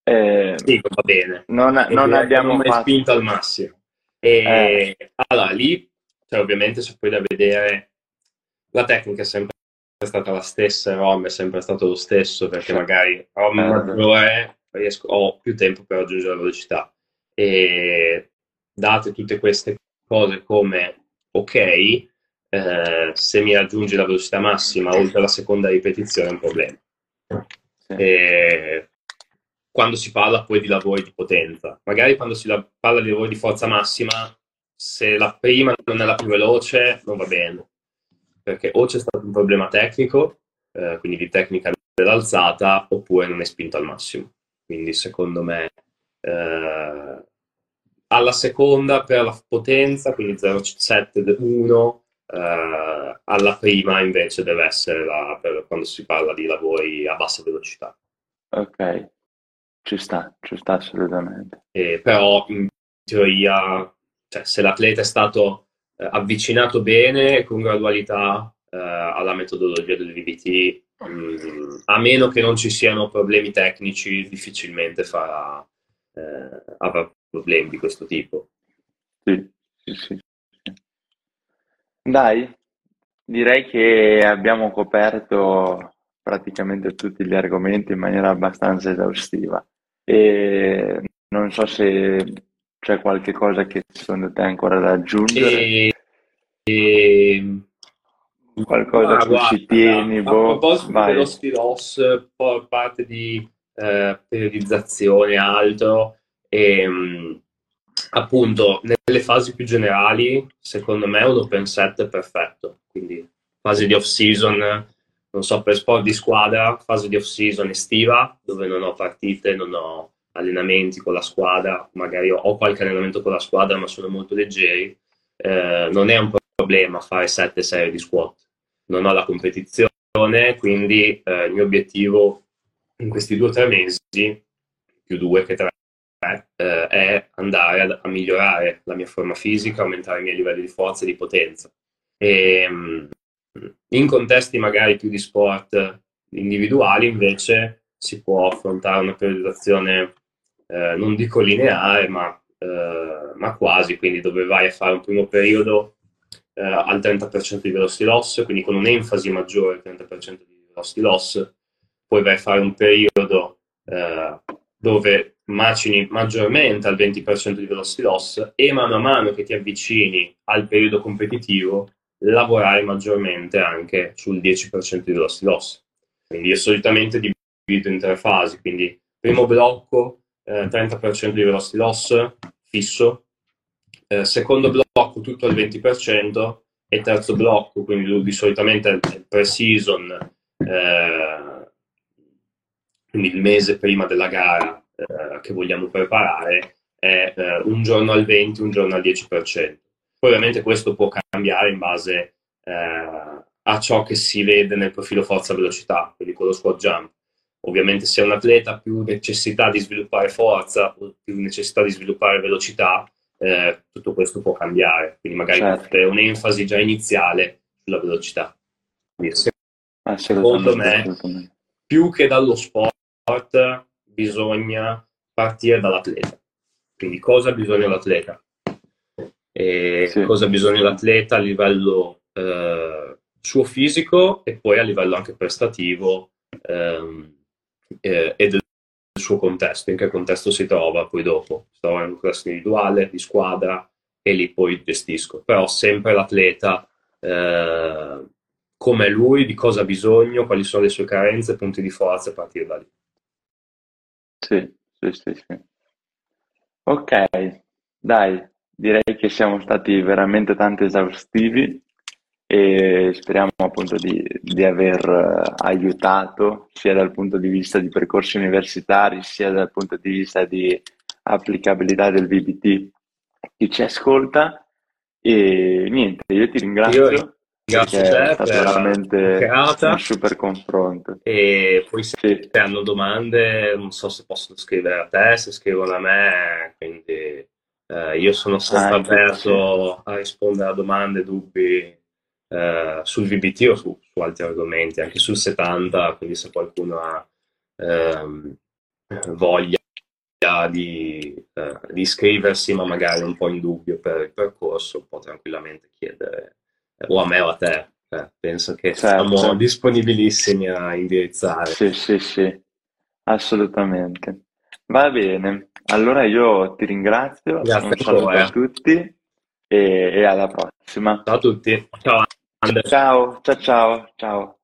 Eh, sì, va bene. Non, non abbiamo mai fatto... spinto al massimo. E eh. allora lì, cioè, ovviamente c'è poi da vedere la tecnica è sempre stata la stessa, ROM è sempre stato lo stesso perché magari ROM maggiore riesco, ho più tempo per raggiungere la velocità e date tutte queste cose come ok, eh, se mi raggiungi la velocità massima oltre la seconda ripetizione è un problema. Sì. E quando si parla poi di lavori di potenza, magari quando si parla di lavori di forza massima, se la prima non è la più veloce non va bene, perché o c'è stato un problema tecnico, eh, quindi di tecnica dell'alzata, oppure non è spinto al massimo. Quindi secondo me eh, alla seconda per la potenza, quindi 0,7 1 Uh, alla prima invece deve essere la, per quando si parla di lavori a bassa velocità. Ok, ci sta, ci sta assolutamente. E, però in teoria, cioè, se l'atleta è stato eh, avvicinato bene con gradualità eh, alla metodologia del VBT, mh, mm, a meno che non ci siano problemi tecnici, difficilmente farà, eh, avrà problemi di questo tipo. Sì, sì, sì. Dai, direi che abbiamo coperto praticamente tutti gli argomenti in maniera abbastanza esaustiva e non so se c'è qualche cosa che secondo te ancora da aggiungere. E... E... Qualcosa ah, che ci tieni, boh, a proposito dello stilos, parte di eh, periodizzazione altro, e, ehm, appunto nelle fasi più generali, secondo me un open set è perfetto. Quindi fase di off season, non so, per sport di squadra, fase di off season estiva, dove non ho partite, non ho allenamenti con la squadra, magari ho, qualche allenamento con la squadra, ma sono molto leggeri. Eh, non è un problema fare 7 serie di squat. Non ho la competizione, quindi eh, il mio obiettivo in questi due o tre mesi, più due che tre, eh, è andare a, a, migliorare la mia forma fisica, aumentare i miei livelli di forza e di potenza. E, mm, in contesti magari più di sport individuali invece si può affrontare una periodizzazione eh, non dico lineare ma, eh, ma, quasi, quindi dove vai a fare un primo periodo eh, al 30% di velocity loss, quindi con un'enfasi maggiore al 30% di velocity loss, poi vai a fare un periodo eh, dove macini maggiormente al 20% di velocity loss e mano a mano che ti avvicini al periodo competitivo lavorare maggiormente anche sul 10% di velocity loss. Quindi io solitamente divido in tre fasi, quindi primo blocco eh, 30% di velocity loss fisso, eh, secondo blocco tutto al 20% e terzo blocco, quindi lui solitamente il pre-season, eh, quindi il mese prima della gara eh, che vogliamo preparare, è eh, un giorno al 20, un giorno al 10%. Poi ovviamente questo può cambiare in base eh, a ciò che si vede nel profilo forza-velocità, quindi con lo squat jump. Ovviamente se un atleta ha più necessità di sviluppare forza o più necessità di sviluppare velocità, eh, tutto questo può cambiare, quindi magari certo. un'enfasi già iniziale sulla velocità. Quindi, secondo me, più che dallo sport, bisogna partire dall'atleta. Quindi cosa bisogna l'atleta? E sì. Cosa bisogna l'atleta a livello eh, suo fisico e poi a livello anche prestativo ehm, eh, e del suo contesto, in che contesto si trova poi dopo. Si trova in un contesto individuale, di squadra e lì poi gestisco. Però sempre l'atleta, eh, come lui, di cosa ha bisogno, quali sono le sue carenze, punti di forza a partire da lì. Sì, sì, sì, sì. Ok, dai, direi che siamo stati veramente tanto esaustivi e speriamo appunto di, di aver eh, aiutato sia dal punto di vista di percorsi universitari sia dal punto di vista di applicabilità del VBT chi ci ascolta e niente, io ti ringrazio. Io ringrazio te è stato veramente un super confronto. E poi se sì. hanno domande, non so se possono scrivere a te, se scrivono a me, quindi eh, io sono sempre ah, aperto sì. a rispondere a domande, dubbi eh, sul VBT o su, su, altri argomenti, anche sul 70, quindi se qualcuno ha ehm, voglia di, eh, di, iscriversi, ma magari un po' in dubbio per il percorso, può tranquillamente chiedere o a me o a te. Eh, penso che certo. siamo disponibilissimi a indirizzare. Sì, sì, sì, assolutamente. Va bene, allora io ti ringrazio, Grazie un saluto a tutti e, e alla prossima. Ciao a tutti. Ciao. Ciao, ciao, ciao, ciao.